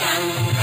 down.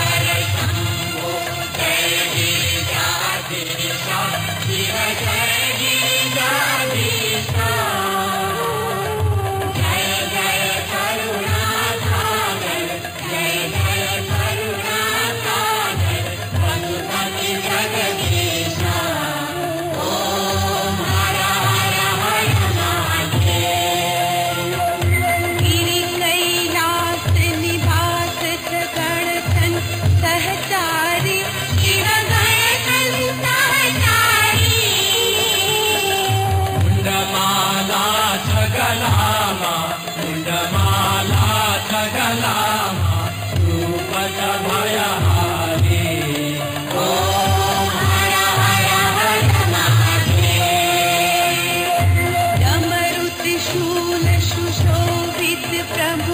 प्रभु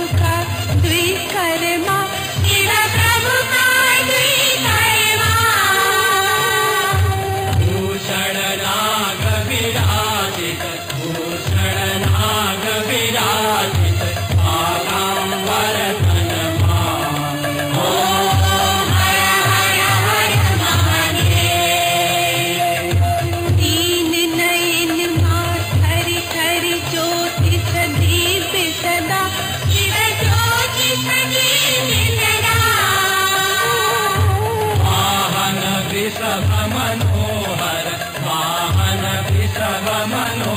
traba mano.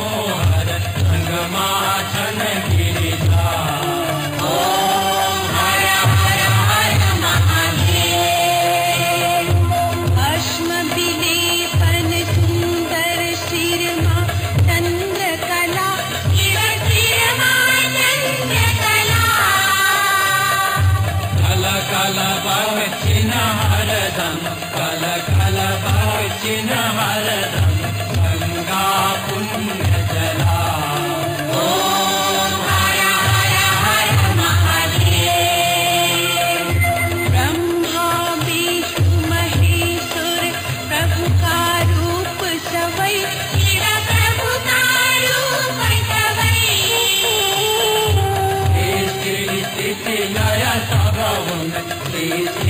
Please.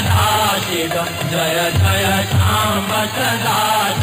जय जय सदा